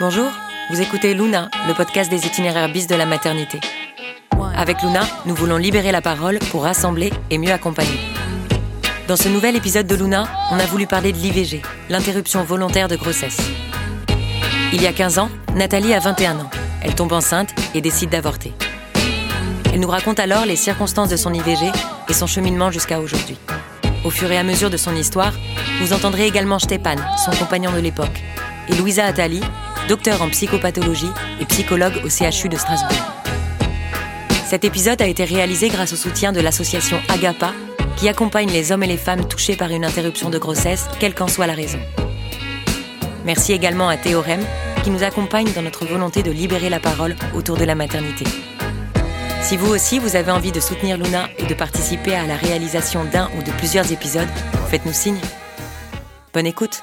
Bonjour, vous écoutez Luna, le podcast des itinéraires bis de la maternité. Avec Luna, nous voulons libérer la parole pour rassembler et mieux accompagner. Dans ce nouvel épisode de Luna, on a voulu parler de l'IVG, l'interruption volontaire de grossesse. Il y a 15 ans, Nathalie a 21 ans. Elle tombe enceinte et décide d'avorter. Elle nous raconte alors les circonstances de son IVG et son cheminement jusqu'à aujourd'hui. Au fur et à mesure de son histoire, vous entendrez également Stépan, son compagnon de l'époque, et Louisa Attali, docteur en psychopathologie et psychologue au CHU de Strasbourg. Cet épisode a été réalisé grâce au soutien de l'association Agapa, qui accompagne les hommes et les femmes touchés par une interruption de grossesse, quelle qu'en soit la raison. Merci également à Théorème, qui nous accompagne dans notre volonté de libérer la parole autour de la maternité. Si vous aussi vous avez envie de soutenir Luna et de participer à la réalisation d'un ou de plusieurs épisodes, faites-nous signe. Bonne écoute.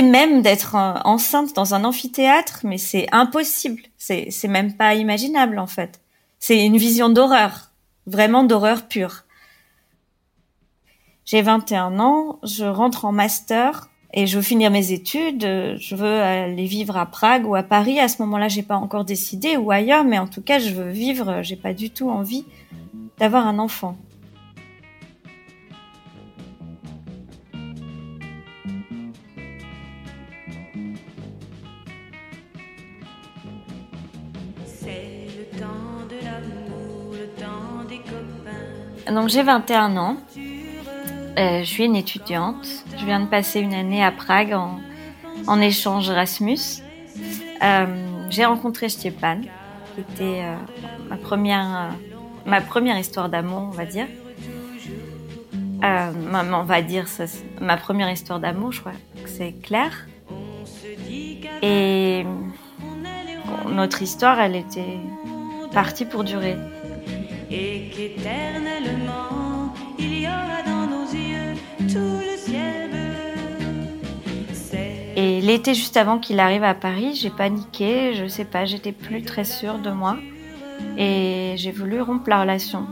Même d'être enceinte dans un amphithéâtre, mais c'est impossible. C'est, c'est même pas imaginable, en fait. C'est une vision d'horreur. Vraiment d'horreur pure. J'ai 21 ans, je rentre en master et je veux finir mes études. Je veux aller vivre à Prague ou à Paris. À ce moment-là, j'ai pas encore décidé ou ailleurs, mais en tout cas, je veux vivre. J'ai pas du tout envie d'avoir un enfant. Donc j'ai 21 ans. Euh, je suis une étudiante. Je viens de passer une année à Prague en, en échange Erasmus. Euh, j'ai rencontré Stepan, qui était euh, ma première ma première histoire d'amour, on va dire. on va dire ça, ma première histoire d'amour, je crois que c'est clair. Et notre histoire, elle était partie pour durer et qu'éternellement il y aura dans nos yeux tout le ciel bleu. Et l'été juste avant qu'il arrive à Paris, j'ai paniqué, je sais pas, j'étais plus très sûre de moi et j'ai voulu rompre la relation.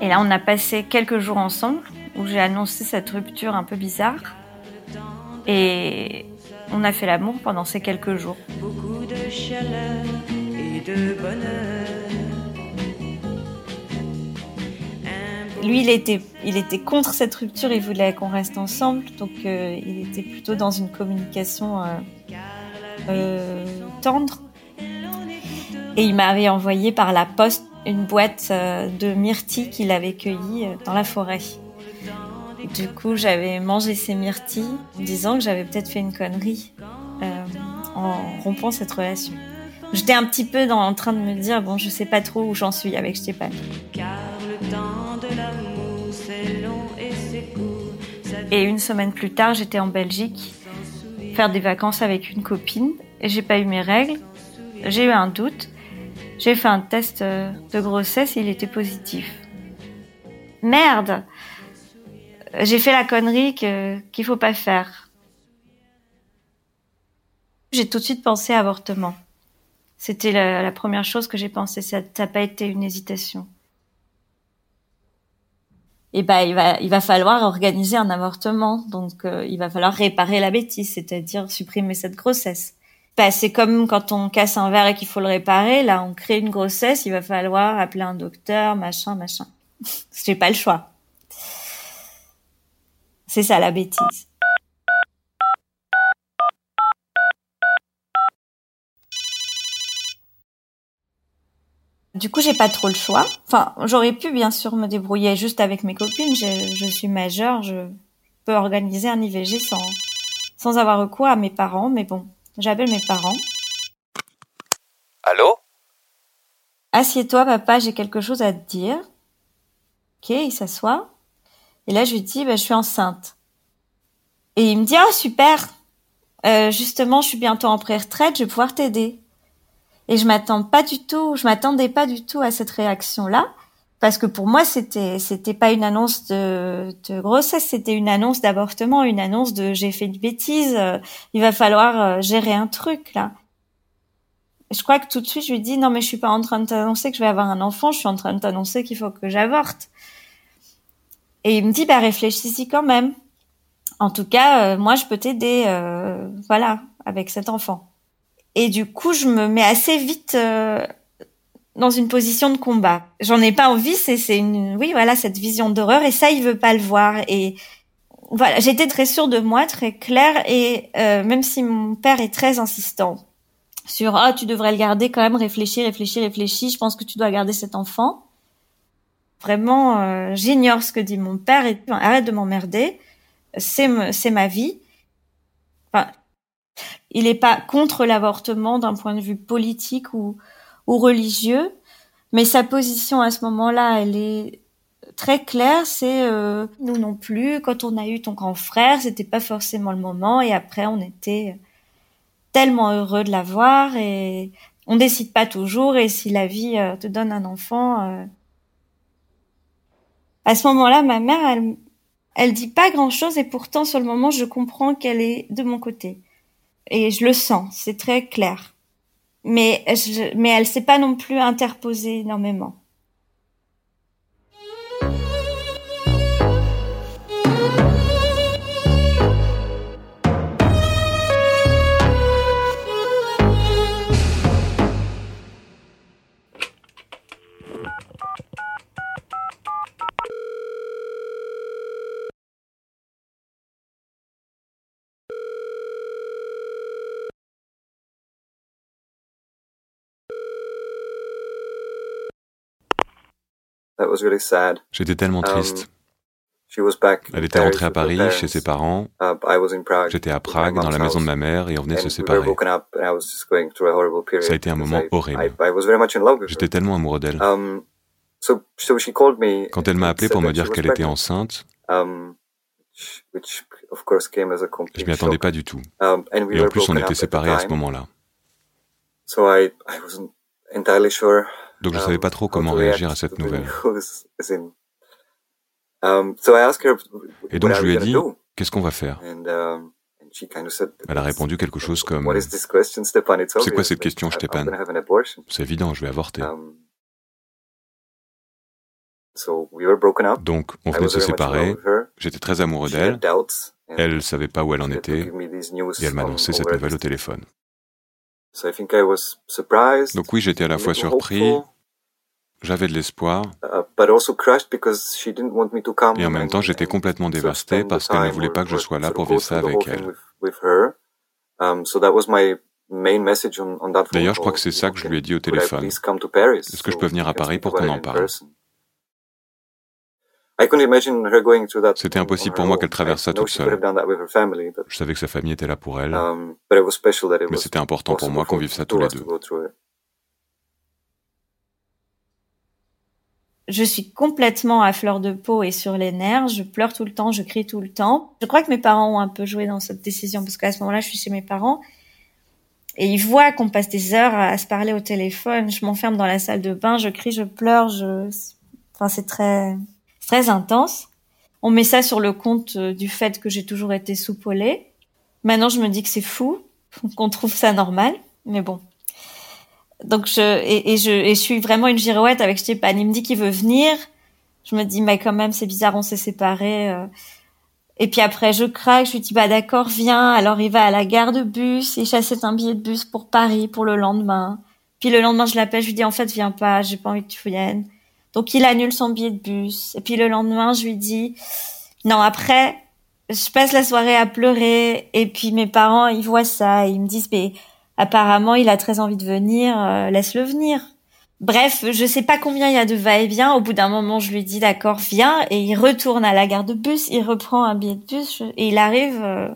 Et là, on a passé quelques jours ensemble où j'ai annoncé cette rupture un peu bizarre et on a fait l'amour pendant ces quelques jours. Beaucoup de chaleur et de bonheur. lui, il était, il était contre cette rupture, il voulait qu'on reste ensemble, donc euh, il était plutôt dans une communication euh, euh, tendre. Et il m'avait envoyé par la poste une boîte de myrtilles qu'il avait cueillies dans la forêt. Du coup, j'avais mangé ces myrtilles en disant que j'avais peut-être fait une connerie en rompant cette relation. J'étais un petit peu dans, en train de me dire, bon, je sais pas trop où j'en suis avec Stéphane. Et une semaine plus tard, j'étais en Belgique faire des vacances avec une copine et j'ai pas eu mes règles. J'ai eu un doute. J'ai fait un test euh, de grossesse et il était positif. Merde J'ai fait la connerie que, qu'il faut pas faire. J'ai tout de suite pensé avortement. C'était la, première chose que j'ai pensé. Ça n'a pas été une hésitation. Et ben il va il va falloir organiser un avortement. Donc euh, il va falloir réparer la bêtise c'est-à-dire supprimer cette grossesse. Bah, c'est comme quand on casse un verre et qu'il faut le réparer. Là on crée une grossesse. Il va falloir appeler un docteur machin machin. J'ai pas le choix c'est ça la bêtise Du coup, j'ai pas trop le choix. Enfin, j'aurais pu bien sûr me débrouiller juste avec mes copines. Je, je suis majeure, je peux organiser un IVG sans sans avoir recours à mes parents. Mais bon, j'appelle mes parents. Allô? Assieds-toi, papa, j'ai quelque chose à te dire. Ok, il s'assoit. Et là, je lui dis, bah, je suis enceinte. Et il me dit, ah super. Euh, justement, je suis bientôt en pré-retraite, je vais pouvoir t'aider. Et je m'attends pas du tout, je m'attendais pas du tout à cette réaction-là. Parce que pour moi, c'était, c'était pas une annonce de, de grossesse, c'était une annonce d'avortement, une annonce de j'ai fait une bêtise, euh, il va falloir euh, gérer un truc, là. Je crois que tout de suite, je lui dis, non, mais je suis pas en train de t'annoncer que je vais avoir un enfant, je suis en train de t'annoncer qu'il faut que j'avorte. Et il me dit, bah, réfléchis-y quand même. En tout cas, euh, moi, je peux t'aider, voilà, avec cet enfant. Et du coup, je me mets assez vite euh, dans une position de combat. J'en ai pas envie, c'est c'est une oui, voilà, cette vision d'horreur et ça il veut pas le voir et voilà, j'étais très sûre de moi, très claire et euh, même si mon père est très insistant sur ah, tu devrais le garder quand même, réfléchis, réfléchis, réfléchis, je pense que tu dois garder cet enfant. Vraiment, euh, j'ignore ce que dit mon père et arrête de m'emmerder. C'est c'est ma vie. Enfin, il n'est pas contre l'avortement d'un point de vue politique ou, ou religieux, mais sa position à ce moment-là, elle est très claire. C'est euh, nous non plus. Quand on a eu ton grand frère, c'était pas forcément le moment, et après on était tellement heureux de l'avoir et on décide pas toujours. Et si la vie euh, te donne un enfant, euh, à ce moment-là, ma mère, elle, elle dit pas grand-chose et pourtant sur le moment, je comprends qu'elle est de mon côté et je le sens, c'est très clair. Mais je, mais elle s'est pas non plus interposée énormément. J'étais tellement um, triste. Elle était rentrée à Paris chez ses parents. Uh, J'étais à Prague, dans la maison de ma mère, et on venait de se séparer. Ça a été un moment horrible. J'étais tellement amoureux d'elle. Um, Quand elle m'a appelé pour me dire qu'elle était enceinte, um, je m'y attendais pas du tout. Et en plus, on était séparés à ce moment-là. Donc je ne savais pas trop comment réagir à cette nouvelle. Um, Et donc je lui ai dit, qu'est-ce qu'on va faire? Um, Elle a répondu quelque chose comme, c'est quoi cette question, Stépan C'est évident, je vais avorter. Um, donc on venait de se séparer, j'étais très amoureux d'elle, elle savait pas où elle en était, et elle m'a annoncé cette nouvelle au téléphone. Donc oui, j'étais à la fois surpris, j'avais de l'espoir, et en même temps j'étais complètement dévasté parce qu'elle ne voulait pas que je sois là pour vivre ça avec elle. Um, D'ailleurs, je crois que c'est ça que je lui ai dit au téléphone. Est-ce que je peux venir à Paris pour qu'on en parle? c'était impossible pour moi qu'elle traverse ça toute seule. Je savais que sa famille était là pour elle, um, mais c'était important pour moi qu'on vive ça tous les deux. Je suis complètement à fleur de peau et sur les nerfs. Je pleure tout le temps, je crie tout le temps. Je crois que mes parents ont un peu joué dans cette décision parce qu'à ce moment-là, je suis chez mes parents et ils voient qu'on passe des heures à se parler au téléphone. Je m'enferme dans la salle de bain, je crie, je pleure. Je, enfin, c'est très très intense. On met ça sur le compte euh, du fait que j'ai toujours été soupolée. Maintenant, je me dis que c'est fou, qu'on trouve ça normal, mais bon. Donc je et, je et je suis vraiment une girouette avec Stéphane. Il me dit qu'il veut venir. Je me dis mais quand même c'est bizarre, on s'est séparés. Euh. Et puis après je craque, je lui dis bah d'accord viens. Alors il va à la gare de bus, il j'achète un billet de bus pour Paris pour le lendemain. Puis le lendemain je l'appelle, je lui dis en fait viens pas, j'ai pas envie que tu viennes. Donc il annule son billet de bus. Et puis le lendemain, je lui dis, non, après, je passe la soirée à pleurer. Et puis mes parents, ils voient ça. Et ils me disent, mais apparemment, il a très envie de venir, euh, laisse-le venir. Bref, je sais pas combien il y a de va-et-vient. Au bout d'un moment, je lui dis, d'accord, viens. Et il retourne à la gare de bus, il reprend un billet de bus. Et il arrive euh,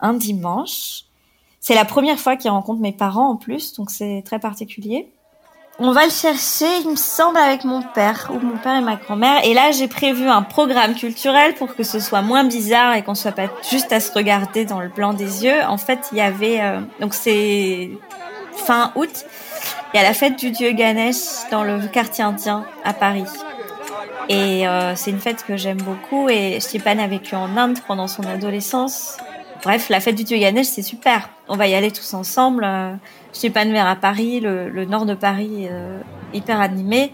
un dimanche. C'est la première fois qu'il rencontre mes parents en plus, donc c'est très particulier. On va le chercher, il me semble, avec mon père, ou mon père et ma grand-mère. Et là, j'ai prévu un programme culturel pour que ce soit moins bizarre et qu'on soit pas juste à se regarder dans le blanc des yeux. En fait, il y avait, euh, donc c'est fin août, il y a la fête du dieu Ganesh dans le quartier indien à Paris. Et euh, c'est une fête que j'aime beaucoup. Et Stepan a vécu en Inde pendant son adolescence. Bref, la fête du dieu c'est super. On va y aller tous ensemble. Euh, Stepan vers à Paris, le, nord de Paris, euh, hyper animé.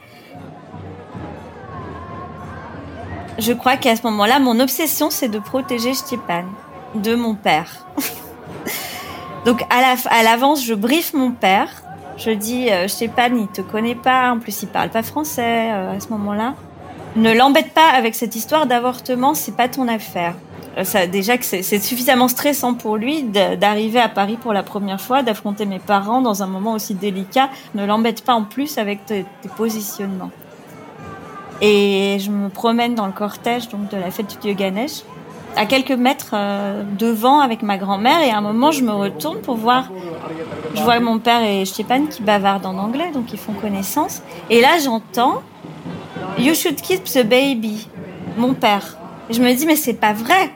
Je crois qu'à ce moment-là, mon obsession, c'est de protéger Stepan de mon père. Donc à l'avance, je briefe mon père. Je dis, euh, Stepan, il te connaît pas, en plus il parle pas français euh, à ce moment-là. Ne l'embête pas avec cette histoire d'avortement, c'est pas ton affaire. Euh, ça, déjà que c'est suffisamment stressant pour lui d'arriver à Paris pour la première fois, d'affronter mes parents dans un moment aussi délicat. Ne l'embête pas en plus avec tes, positionnements. Et je me promène dans le cortège donc de la fête du dieu Ganesh à quelques mètres euh, devant avec ma grand-mère et à un moment je me retourne pour voir je vois mon père et Stepan qui bavardent en anglais donc ils font connaissance et là j'entends You should keep the baby mon père je me dis mais c'est pas vrai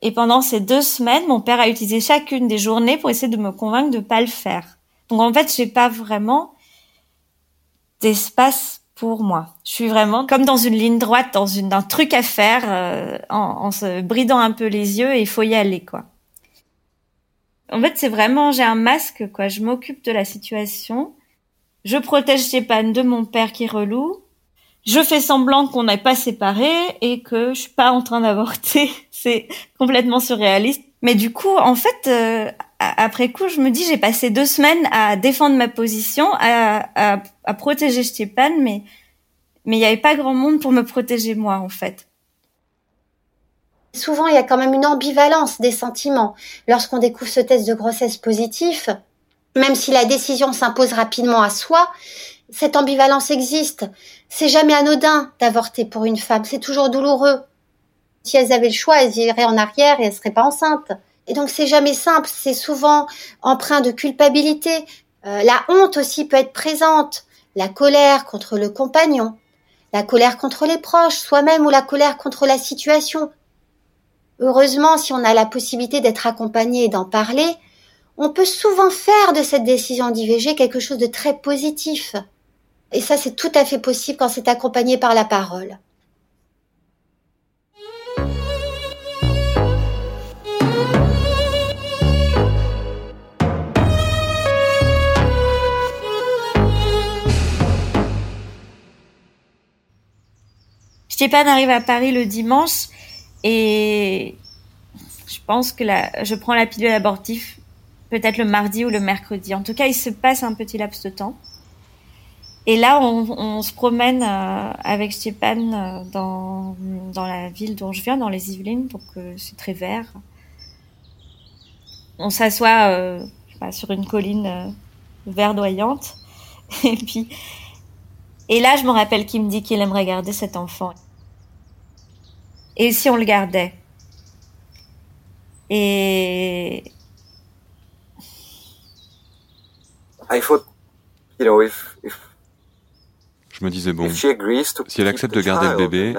Et pendant ces deux semaines, mon père a utilisé chacune des journées pour essayer de me convaincre de pas le faire. Donc en fait, j'ai pas vraiment d'espace pour moi. Je suis vraiment comme dans une ligne droite, dans une, un truc à faire, euh, en, en, se bridant un peu les yeux et il faut y aller, quoi. En fait, c'est vraiment, j'ai un masque, quoi. Je m'occupe de la situation. Je protège Stéphane de mon père qui reloue. Je fais semblant qu'on n'est pas séparés et que je suis pas en train d'avorter. c'est complètement surréaliste. Mais du coup, en fait, euh, après coup, je me dis, j'ai passé deux semaines à défendre ma position, à, à, à protéger Stepan, mais mais il n'y avait pas grand monde pour me protéger moi, en fait. Souvent, il y a quand même une ambivalence des sentiments lorsqu'on découvre ce test de grossesse positif. Même si la décision s'impose rapidement à soi, cette ambivalence existe. C'est jamais anodin d'avorter pour une femme, c'est toujours douloureux. Si elles avaient le choix, elles iraient en arrière et elles seraient pas enceintes. Et donc c'est jamais simple, c'est souvent empreint de culpabilité. Euh, la honte aussi peut être présente, la colère contre le compagnon, la colère contre les proches, soi-même ou la colère contre la situation. Heureusement, si on a la possibilité d'être accompagné et d'en parler, on peut souvent faire de cette décision d'IVG quelque chose de très positif. Et ça, c'est tout à fait possible quand c'est accompagné par la parole. Stéphane arrive à Paris le dimanche et je pense que la, je prends la pilule abortive peut-être le mardi ou le mercredi. En tout cas, il se passe un petit laps de temps. Et là, on, se promène euh, avec Stéphane euh, dans, dans la ville dont je viens, dans les Yvelines, donc euh, c'est très vert. On s'assoit sur une colline verdoyante. Et puis, et là, je me rappelle qu'il me dit qu'il aimerait garder cet enfant. Et si on le gardait? Et je me disais, bon, si elle accepte de garder le bébé,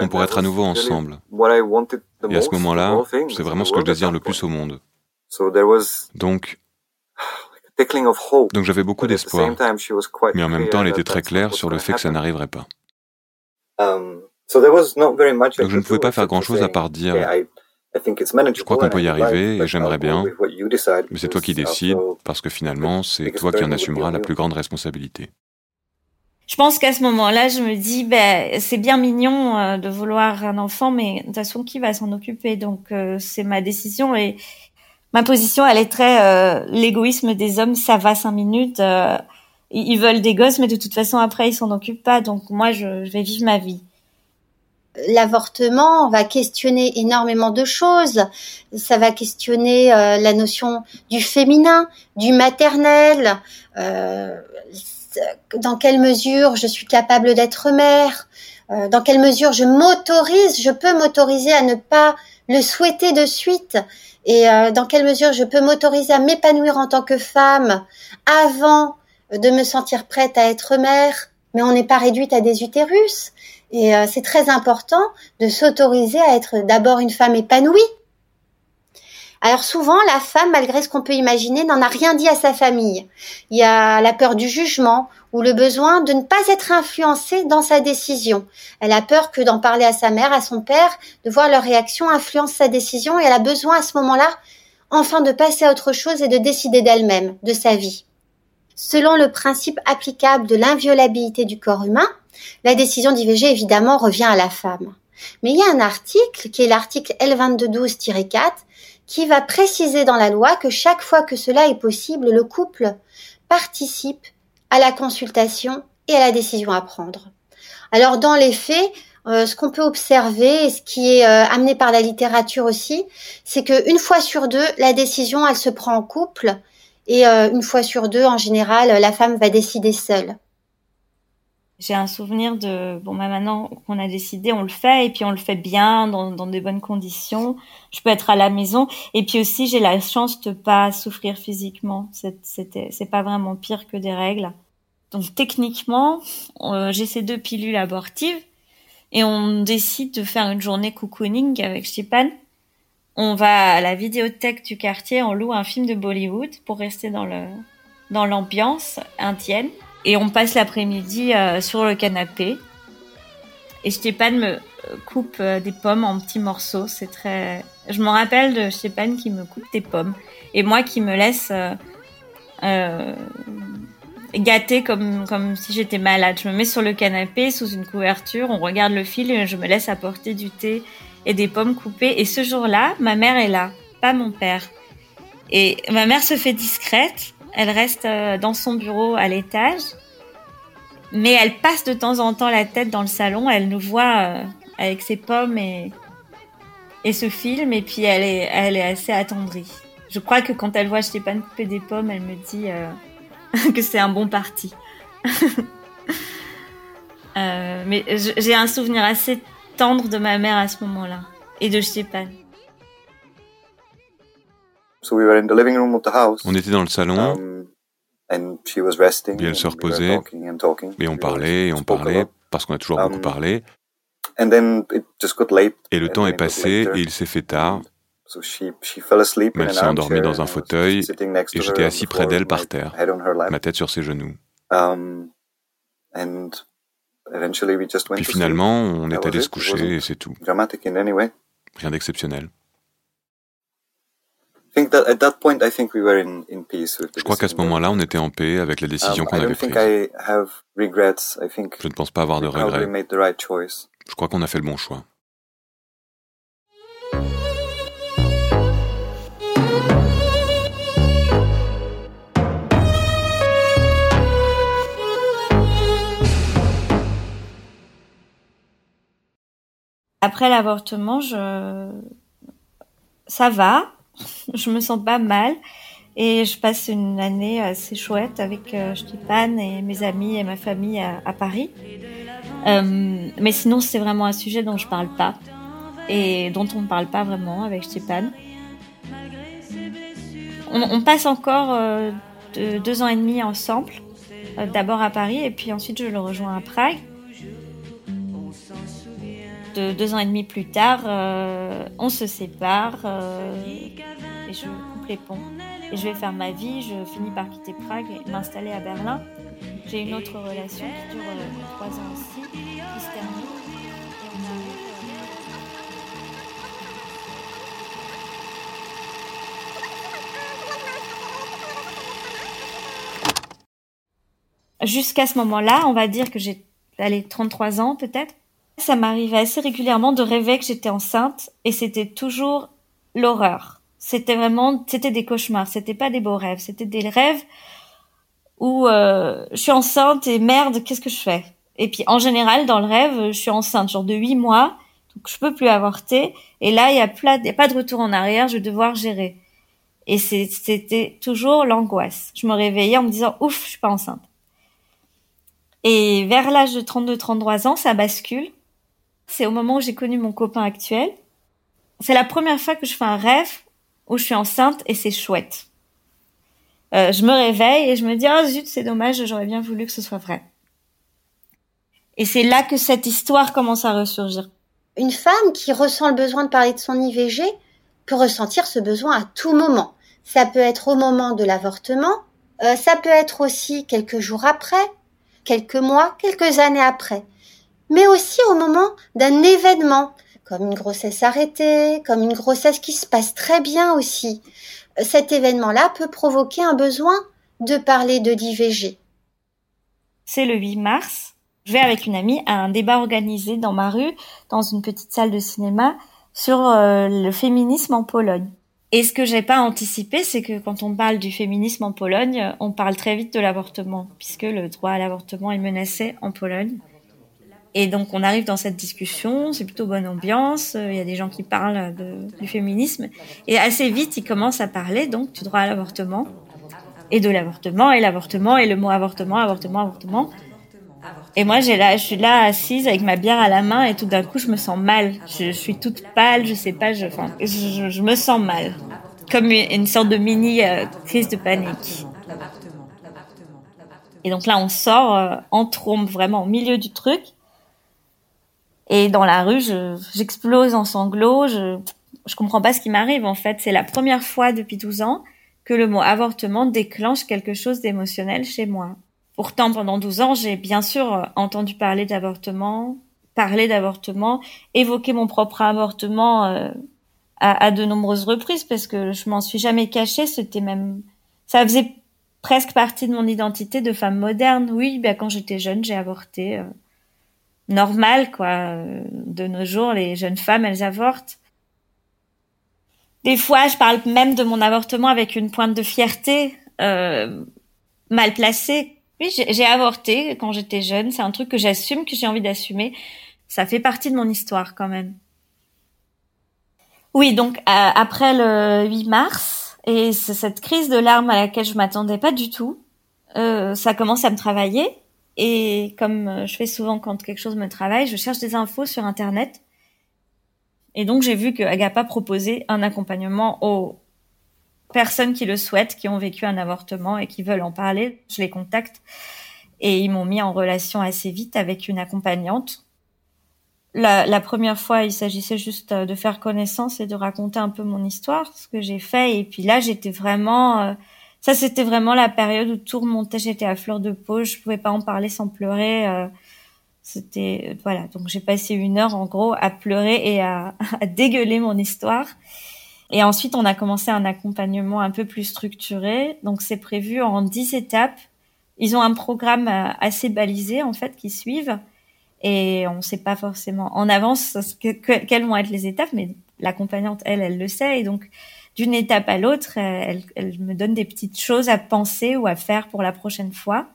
on pourrait être à nouveau ensemble. Et à ce moment-là, c'est vraiment ce que je désire le plus au monde. Donc, donc j'avais beaucoup d'espoir, mais en même temps, elle était très claire sur le fait que ça n'arriverait pas. Um, donc je ne pouvais pas faire grand-chose à part dire je crois qu'on peut y arriver et j'aimerais bien, mais c'est toi qui décides parce que finalement c'est toi qui en assumeras la plus grande responsabilité. Je pense qu'à ce moment-là, je me dis, ben, c'est bien mignon euh, de vouloir un enfant, mais de toute façon, qui va s'en occuper? Donc, euh, c'est ma décision et ma position, elle est très euh, l'égoïsme des hommes. Ça va cinq minutes. ils veulent des gosses, mais de toute façon, après, ils s'en occupent pas. Donc, moi, je, je vais vivre ma vie l'avortement va questionner énormément de choses. Ça va questionner euh, la notion du féminin, du maternel, euh, dans quelle mesure je suis capable d'être mère, euh, dans quelle mesure je m'autorise, je peux m'autoriser à ne pas le souhaiter de suite, et dans quelle mesure je peux m'autoriser à m'épanouir en tant que femme avant de me sentir prête à être mère mais on n'est pas réduite à des utérus. Et euh, c'est très important de s'autoriser à être d'abord une femme épanouie. Alors souvent, la femme, malgré ce qu'on peut imaginer, n'en a rien dit à sa famille. Il y a la peur du jugement ou le besoin de ne pas être influencée dans sa décision. Elle a peur que d'en parler à sa mère, à son père, de voir leur réaction influence sa décision et elle a besoin à ce moment-là enfin de passer à autre chose et de décider d'elle-même, de sa vie. Selon le principe applicable de l'inviolabilité du corps humain, la décision d'IVG évidemment revient à la femme. Mais il y a un article qui est l'article L2212-4 qui va préciser dans la loi que chaque fois que cela est possible, le couple participe à la consultation et à la décision à prendre. Alors dans les faits, euh, ce qu'on peut observer et ce qui est euh, amené par la littérature aussi, c'est qu'une fois sur deux, la décision, elle se prend en couple et euh, une fois sur deux, en général, la femme va décider seule. J'ai un souvenir de bon bah maintenant qu'on a décidé, on le fait et puis on le fait bien dans, dans des bonnes conditions. Je peux être à la maison et puis aussi j'ai la chance de pas souffrir physiquement. C'était c'est pas vraiment pire que des règles. Donc techniquement, euh, j'ai ces deux pilules abortives et on décide de faire une journée cocooning avec Stepan. On va à la vidéothèque du quartier, on loue un film de Bollywood pour rester dans le dans l'ambiance indienne et on passe l'après-midi euh, sur le canapé. Et Stepan me euh, coupe euh, des pommes en petits morceaux. C'est très. Je me rappelle de Stepan qui me coupe des pommes et moi qui me laisse gâtée comme, comme si j'étais malade. Je me mets sur le canapé sous une couverture, on regarde le film et je me laisse apporter du thé et des pommes coupées. Et ce jour-là, ma mère est là, pas mon père. Et ma mère se fait discrète, elle reste euh, dans son bureau à l'étage, mais elle passe de temps en temps la tête dans le salon, elle nous voit euh, avec ses pommes et, et ce film, et puis elle est, elle est assez attendrie. Je crois que quand elle voit Stéphane couper des pommes, elle me dit euh, que c'est un bon parti. euh, mais j'ai un souvenir assez tendre de ma mère à ce moment-là et de Stepan. On était dans le salon. Um, and she was resting, elle se reposait. Et on parlait et on parlait parce qu'on a toujours um, beaucoup parlé. And then it just got late, et le temps est passé et il s'est fait tard. Mais elle s'est endormie dans un fauteuil et j'étais assis près d'elle par terre, ma tête sur ses genoux. Um, Puis finalement, on est allé se coucher et c'est tout. Rien d'exceptionnel. Je crois qu'à ce moment-là, on était en paix avec la décision um, qu'on avait prise. Je ne pense pas avoir de regrets. Je crois qu'on a fait le bon choix. Après l'avortement, je ça va, je me sens pas mal et je passe une année assez chouette avec euh, Stéphane et mes amis et ma famille à, Paris. Euh, mais sinon, c'est vraiment un sujet dont je parle pas et dont on ne parle pas vraiment avec Stéphane. On, passe encore euh, deux ans et demi ensemble, d'abord à Paris et puis ensuite je le rejoins à Prague deux ans et demi plus tard, euh, on se sépare euh, et je coupe les ponts. Et je vais faire ma vie, je finis par quitter Prague et m'installer à Berlin. J'ai une autre relation qui dure euh, trois ans aussi, qui se termine. Jusqu'à ce moment-là, on va dire que j'ai allé 33 ans peut-être. Ça m'arrivait assez régulièrement de rêver que j'étais enceinte et c'était toujours l'horreur. C'était vraiment, c'était des cauchemars, c'était pas des beaux rêves, c'était des rêves où euh, je suis enceinte et merde, qu'est-ce que je fais? Et puis en général, dans le rêve, je suis enceinte, genre de huit mois, donc je peux plus avorter. Et là, il y a, y a pas de retour en arrière, je vais devoir gérer. Et c'était toujours l'angoisse. Je me réveillais en me disant, ouf, je suis pas enceinte. Et vers l'âge de 32-33 ans, ça bascule. C'est au moment où j'ai connu mon copain actuel. C'est la première fois que je fais un rêve où je suis enceinte et c'est chouette. Euh, je me réveille et je me dis oh zut c'est dommage j'aurais bien voulu que ce soit vrai. Et c'est là que cette histoire commence à ressurgir. Une femme qui ressent le besoin de parler de son IVG peut ressentir ce besoin à tout moment. Ça peut être au moment de l'avortement, euh, ça peut être aussi quelques jours après, quelques mois, quelques années après, mais aussi au moment d'un événement, comme une grossesse arrêtée, comme une grossesse qui se passe très bien aussi. Cet événement-là peut provoquer un besoin de parler de l'IVG. C'est le 8 mars. Je vais avec une amie à un débat organisé dans ma rue, dans une petite salle de cinéma, sur euh, le féminisme en Pologne. Et ce que j'ai pas anticipé, c'est que quand on parle du féminisme en Pologne, on parle très vite de l'avortement, puisque le droit à l'avortement est menacé en Pologne. Et donc on arrive dans cette discussion, c'est plutôt bonne ambiance, il y a des gens qui parlent du féminisme, et assez vite ils commencent à parler donc du droit à l'avortement, et de l'avortement, et l'avortement, et le mot avortement, avortement, avortement. Et moi, je suis là assise avec ma bière à la main et tout d'un coup, je me sens mal. Je, suis toute pâle, je sais pas, je, me sens mal. Comme une, sorte de mini euh, crise de panique. Et donc là, on sort euh, en trombe, vraiment au milieu du truc. Et dans la rue, j'explose en sanglots. Je, je comprends pas ce qui m'arrive, en fait. C'est la première fois depuis 12 ans que le mot avortement déclenche quelque chose d'émotionnel chez moi. Pourtant, pendant 12 ans, j'ai bien sûr entendu parler d'avortement, parler d'avortement, évoquer mon propre avortement euh, à, de nombreuses reprises parce que je m'en suis jamais cachée. C'était même, ça faisait presque partie de mon identité de femme moderne. Oui, ben quand j'étais jeune, j'ai avorté. Euh, normal, quoi. De nos jours, les jeunes femmes, elles avortent. Des fois, je parle même de mon avortement avec une pointe de fierté euh, mal placée, oui, j'ai avorté quand j'étais jeune. C'est un truc que j'assume, que j'ai envie d'assumer. Ça fait partie de mon histoire quand même. Oui, donc euh, après le 8 mars et cette crise de larmes à laquelle je m'attendais pas du tout, euh, ça commence à me travailler. Et comme euh, je fais souvent quand quelque chose me travaille, je cherche des infos sur Internet. Et donc j'ai vu que Agapa proposait un accompagnement au personnes qui le souhaitent, qui ont vécu un avortement et qui veulent en parler. Je les contacte et ils m'ont mis en relation assez vite avec une accompagnante. La, première fois, il s'agissait juste euh, de faire connaissance et de raconter un peu mon histoire, ce que j'ai fait. Et puis là, j'étais vraiment, euh, ça c'était vraiment la période où tout remontait. J'étais à fleur de peau, je pouvais pas en parler sans pleurer. Euh, c'était voilà, donc j'ai passé une heure en gros à pleurer et à, dégueuler mon histoire. Et ensuite, on a commencé un accompagnement un peu plus structuré. Donc, c'est prévu en dix étapes. Ils ont un programme euh, assez balisé, en fait, qui suivent. Et on ne sait pas forcément en avance que, quelles vont être les étapes, mais l'accompagnante, elle, elle le sait. Et donc, d'une étape à l'autre, elle, elle me donne des petites choses à penser ou à faire pour la prochaine fois.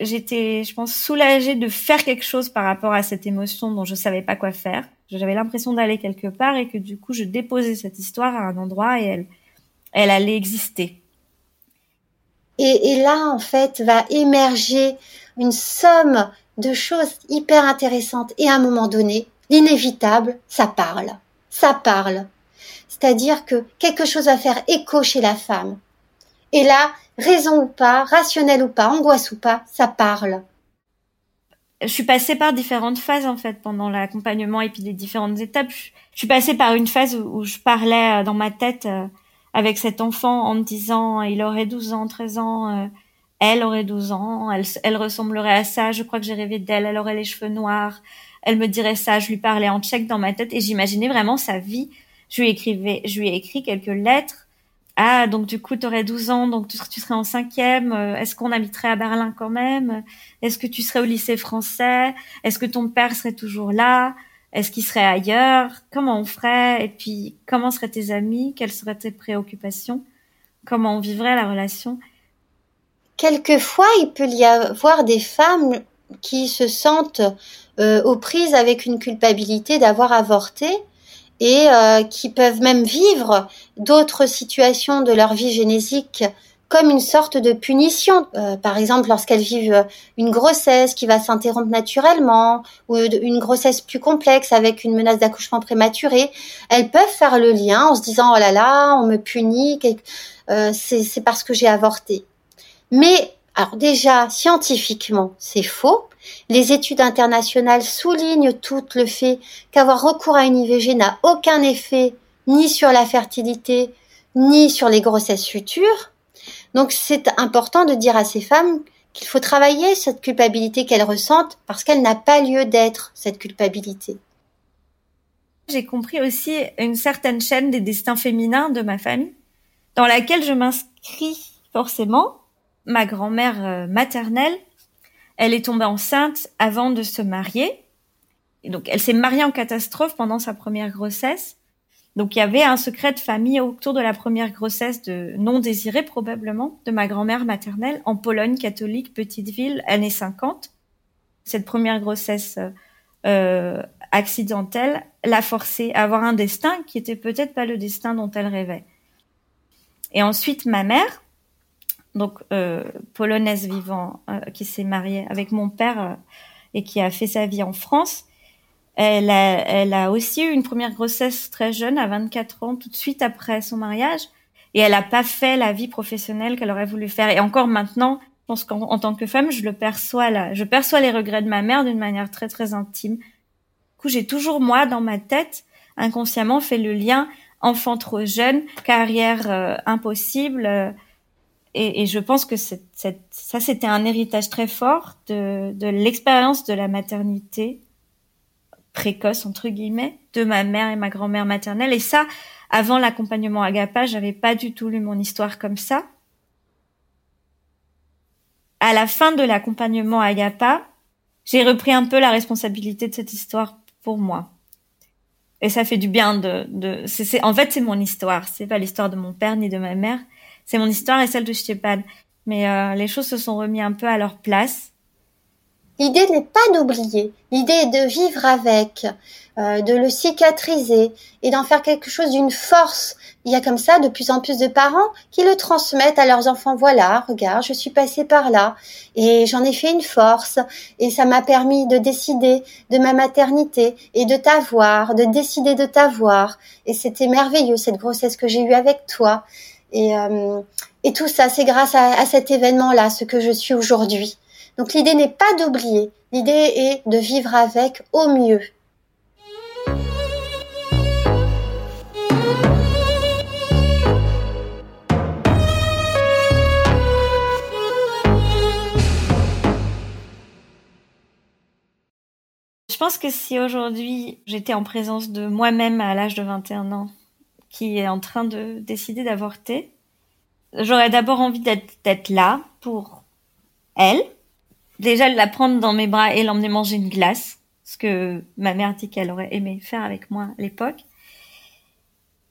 J'étais, je pense, soulagée de faire quelque chose par rapport à cette émotion dont je savais pas quoi faire. J'avais l'impression d'aller quelque part et que du coup, je déposais cette histoire à un endroit et elle, elle allait exister. Et, et là, en fait, va émerger une somme de choses hyper intéressantes. Et à un moment donné, l'inévitable, ça parle. Ça parle. C'est-à-dire que quelque chose va faire écho chez la femme. Et là, raison ou pas, rationnel ou pas, angoisse ou pas, ça parle je suis passée par différentes phases en fait pendant l'accompagnement et puis les différentes étapes. Je, suis passée par une phase où, je parlais euh, dans ma tête euh, avec cet enfant en me disant il aurait 12 ans, 13 ans, euh, elle aurait 12 ans, elle ressemblerait à ça, je crois que j'ai rêvé d'elle, elle aurait les cheveux noirs, elle me dirait ça, je lui parlais en tchèque dans ma tête et j'imaginais vraiment sa vie. Je lui écrivais, je lui ai écrit quelques lettres. Ah, donc du coup, tu aurais 12 ans, donc tu, serais en cinquième. Euh, est-ce qu'on habiterait à Berlin quand même? Est-ce que tu serais au lycée français? Est-ce que ton père serait toujours là? Est-ce qu'il serait ailleurs? Comment on ferait? Et puis, comment seraient tes amis? Quelles seraient tes préoccupations? Comment on vivrait la relation? Quelquefois, il peut y avoir des femmes qui se sentent euh, aux prises avec une culpabilité d'avoir avorté et euh, qui peuvent même vivre d'autres situations de leur vie génétique comme une sorte de punition. Euh, par exemple, lorsqu'elles vivent une grossesse qui va s'interrompre naturellement ou une grossesse plus complexe avec une menace d'accouchement prématuré, elles peuvent faire le lien en se disant oh là là, on me punit, euh, c'est parce que j'ai avorté. Mais alors déjà scientifiquement, c'est faux Les études internationales soulignent tout le fait qu'avoir recours à une IVG n'a aucun effet ni sur la fertilité, ni sur les grossesses futures. Donc c'est important de dire à ces femmes qu'il faut travailler cette culpabilité qu'elles ressentent parce qu'elle n'a pas lieu d'être, cette culpabilité. J'ai compris aussi une certaine chaîne des destins féminins de ma famille, dans laquelle je m'inscris forcément. Ma grand-mère euh, maternelle, elle est tombée enceinte avant de se marier. Et donc, elle s'est mariée en catastrophe pendant sa première grossesse. Donc il y avait un secret de famille autour de la première grossesse de non désirée probablement de ma grand-mère maternelle en Pologne catholique petite ville années 50. Cette première grossesse euh, accidentelle l'a forcée à avoir un destin qui était peut-être pas le destin dont elle rêvait. Et ensuite ma mère, donc euh, polonaise vivant, euh, qui s'est mariée avec mon père euh, et qui a fait sa vie en France, elle a, elle a aussi eu une première grossesse très jeune, à 24 ans, tout de suite après son mariage. Et elle n'a pas fait la vie professionnelle qu'elle aurait voulu faire. Et encore maintenant, je pense qu'en tant que femme, je le perçois là. Je perçois les regrets de ma mère d'une manière très, très intime. Du coup, j'ai toujours, moi, dans ma tête, inconsciemment, fait le lien enfant trop jeune, carrière euh, impossible. Et, et, je pense que cette, ça, c'était un héritage très fort de, de l'expérience de la maternité précoce entre guillemets de ma mère et ma grand-mère maternelle. Et ça avant l'accompagnement Agapa j'avais pas du tout lu mon histoire comme ça. À la fin de l'accompagnement Agapa j'ai repris un peu la responsabilité de cette histoire pour moi. Et ça fait du bien de, de c'est en fait c'est mon histoire. C'est pas l'histoire de mon père ni de ma mère c'est mon histoire et celle de Stepan mais euh, les choses se sont remis un peu à leur place L'idée n'est pas d'oublier, l'idée est de vivre avec, euh, de le cicatriser et d'en faire quelque chose d'une force. Il y a comme ça de plus en plus de parents qui le transmettent à leurs enfants. Voilà, regarde, je suis passée par là et j'en ai fait une force et ça m'a permis de décider de ma maternité et de t'avoir, de décider de t'avoir. Et c'était merveilleux cette grossesse que j'ai eue avec toi. Et, euh, et tout ça, c'est grâce à cet événement-là, ce que je suis aujourd'hui. Donc l'idée n'est pas d'oublier, l'idée est de vivre avec au mieux. Je pense que si aujourd'hui j'étais en présence de moi-même à l'âge de 21 ans, qui est en train de décider d'avorter, j'aurais d'abord envie d'être là pour elle, déjà la prendre dans mes bras et l'emmener manger une glace, ce que ma mère dit qu'elle aurait aimé faire avec moi à l'époque.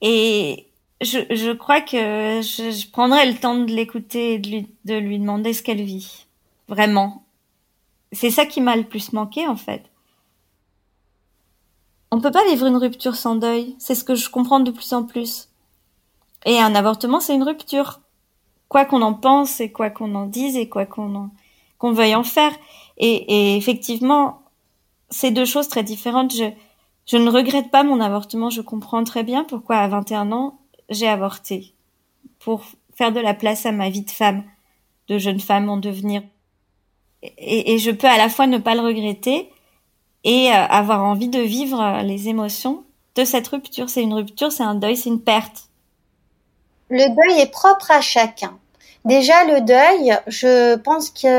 Et je, crois que je, je prendrai le temps de l'écouter et de lui demander ce qu'elle vit. Vraiment. C'est ça qui m'a le plus manqué, en fait. On peut pas vivre une rupture sans deuil. C'est ce que je comprends de plus en plus. Et un avortement, c'est une rupture. Quoi qu'on en pense et quoi qu'on en dise et quoi qu'on en, qu'on veuille en faire. Et, effectivement, c'est deux choses très différentes. Je, je ne regrette pas mon avortement. Je comprends très bien pourquoi à 21 ans, j'ai avorté. Pour faire de la place à ma vie de femme, de jeune femme en devenir. Et, et je peux à la fois ne pas le regretter et euh, avoir envie de vivre les émotions de cette rupture. C'est une rupture, c'est un deuil, c'est une perte. Le deuil est propre à chacun. Déjà, le deuil, je pense qu'il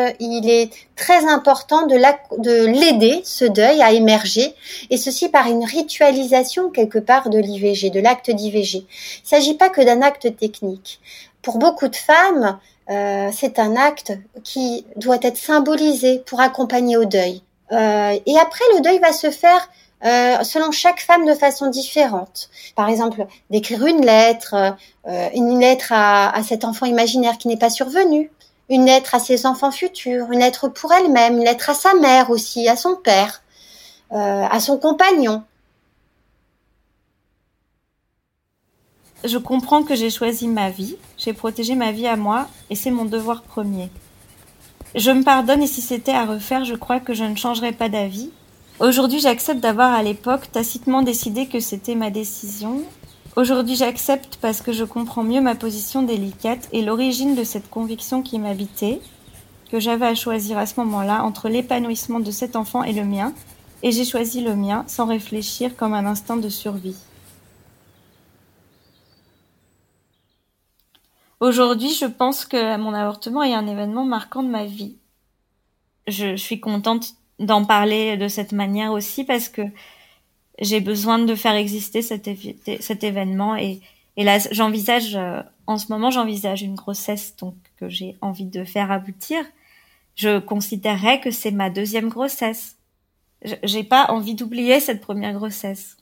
est très important de l'aider, ce deuil, à émerger, et ceci par une ritualisation quelque part de l'IVG, de l'acte d'IVG. Il ne s'agit pas que d'un acte technique. Pour beaucoup de femmes, euh, c'est un acte qui doit être symbolisé pour accompagner au deuil. Euh, et après, le deuil va se faire euh, selon chaque femme de façon différente. Par exemple, d'écrire une lettre, euh, une lettre à, cet enfant imaginaire qui n'est pas survenu, une lettre à ses enfants futurs, une lettre pour elle-même, une lettre à sa mère aussi, à son père, à son compagnon. Je comprends que j'ai choisi ma vie, j'ai protégé ma vie à moi, et c'est mon devoir premier. Je me pardonne et si c'était à refaire, je crois que je ne changerais pas d'avis, Aujourd'hui, j'accepte d'avoir à l'époque tacitement décidé que c'était ma décision. Aujourd'hui, j'accepte parce que je comprends mieux ma position délicate et l'origine de cette conviction qui m'habitait. que j'avais à choisir à ce moment-là entre l'épanouissement de cet enfant et le mien, et j'ai choisi le mien sans réfléchir comme un instinct de survie. Aujourd'hui, je pense que mon avortement est un événement marquant de ma vie. Je, suis contente d'en parler de cette manière aussi parce que j'ai besoin de faire exister cet, événement et, et là j'envisage euh, en ce moment j'envisage une grossesse donc que j'ai envie de faire aboutir. Je considérerais que c'est ma deuxième grossesse. J'ai pas envie d'oublier cette première grossesse.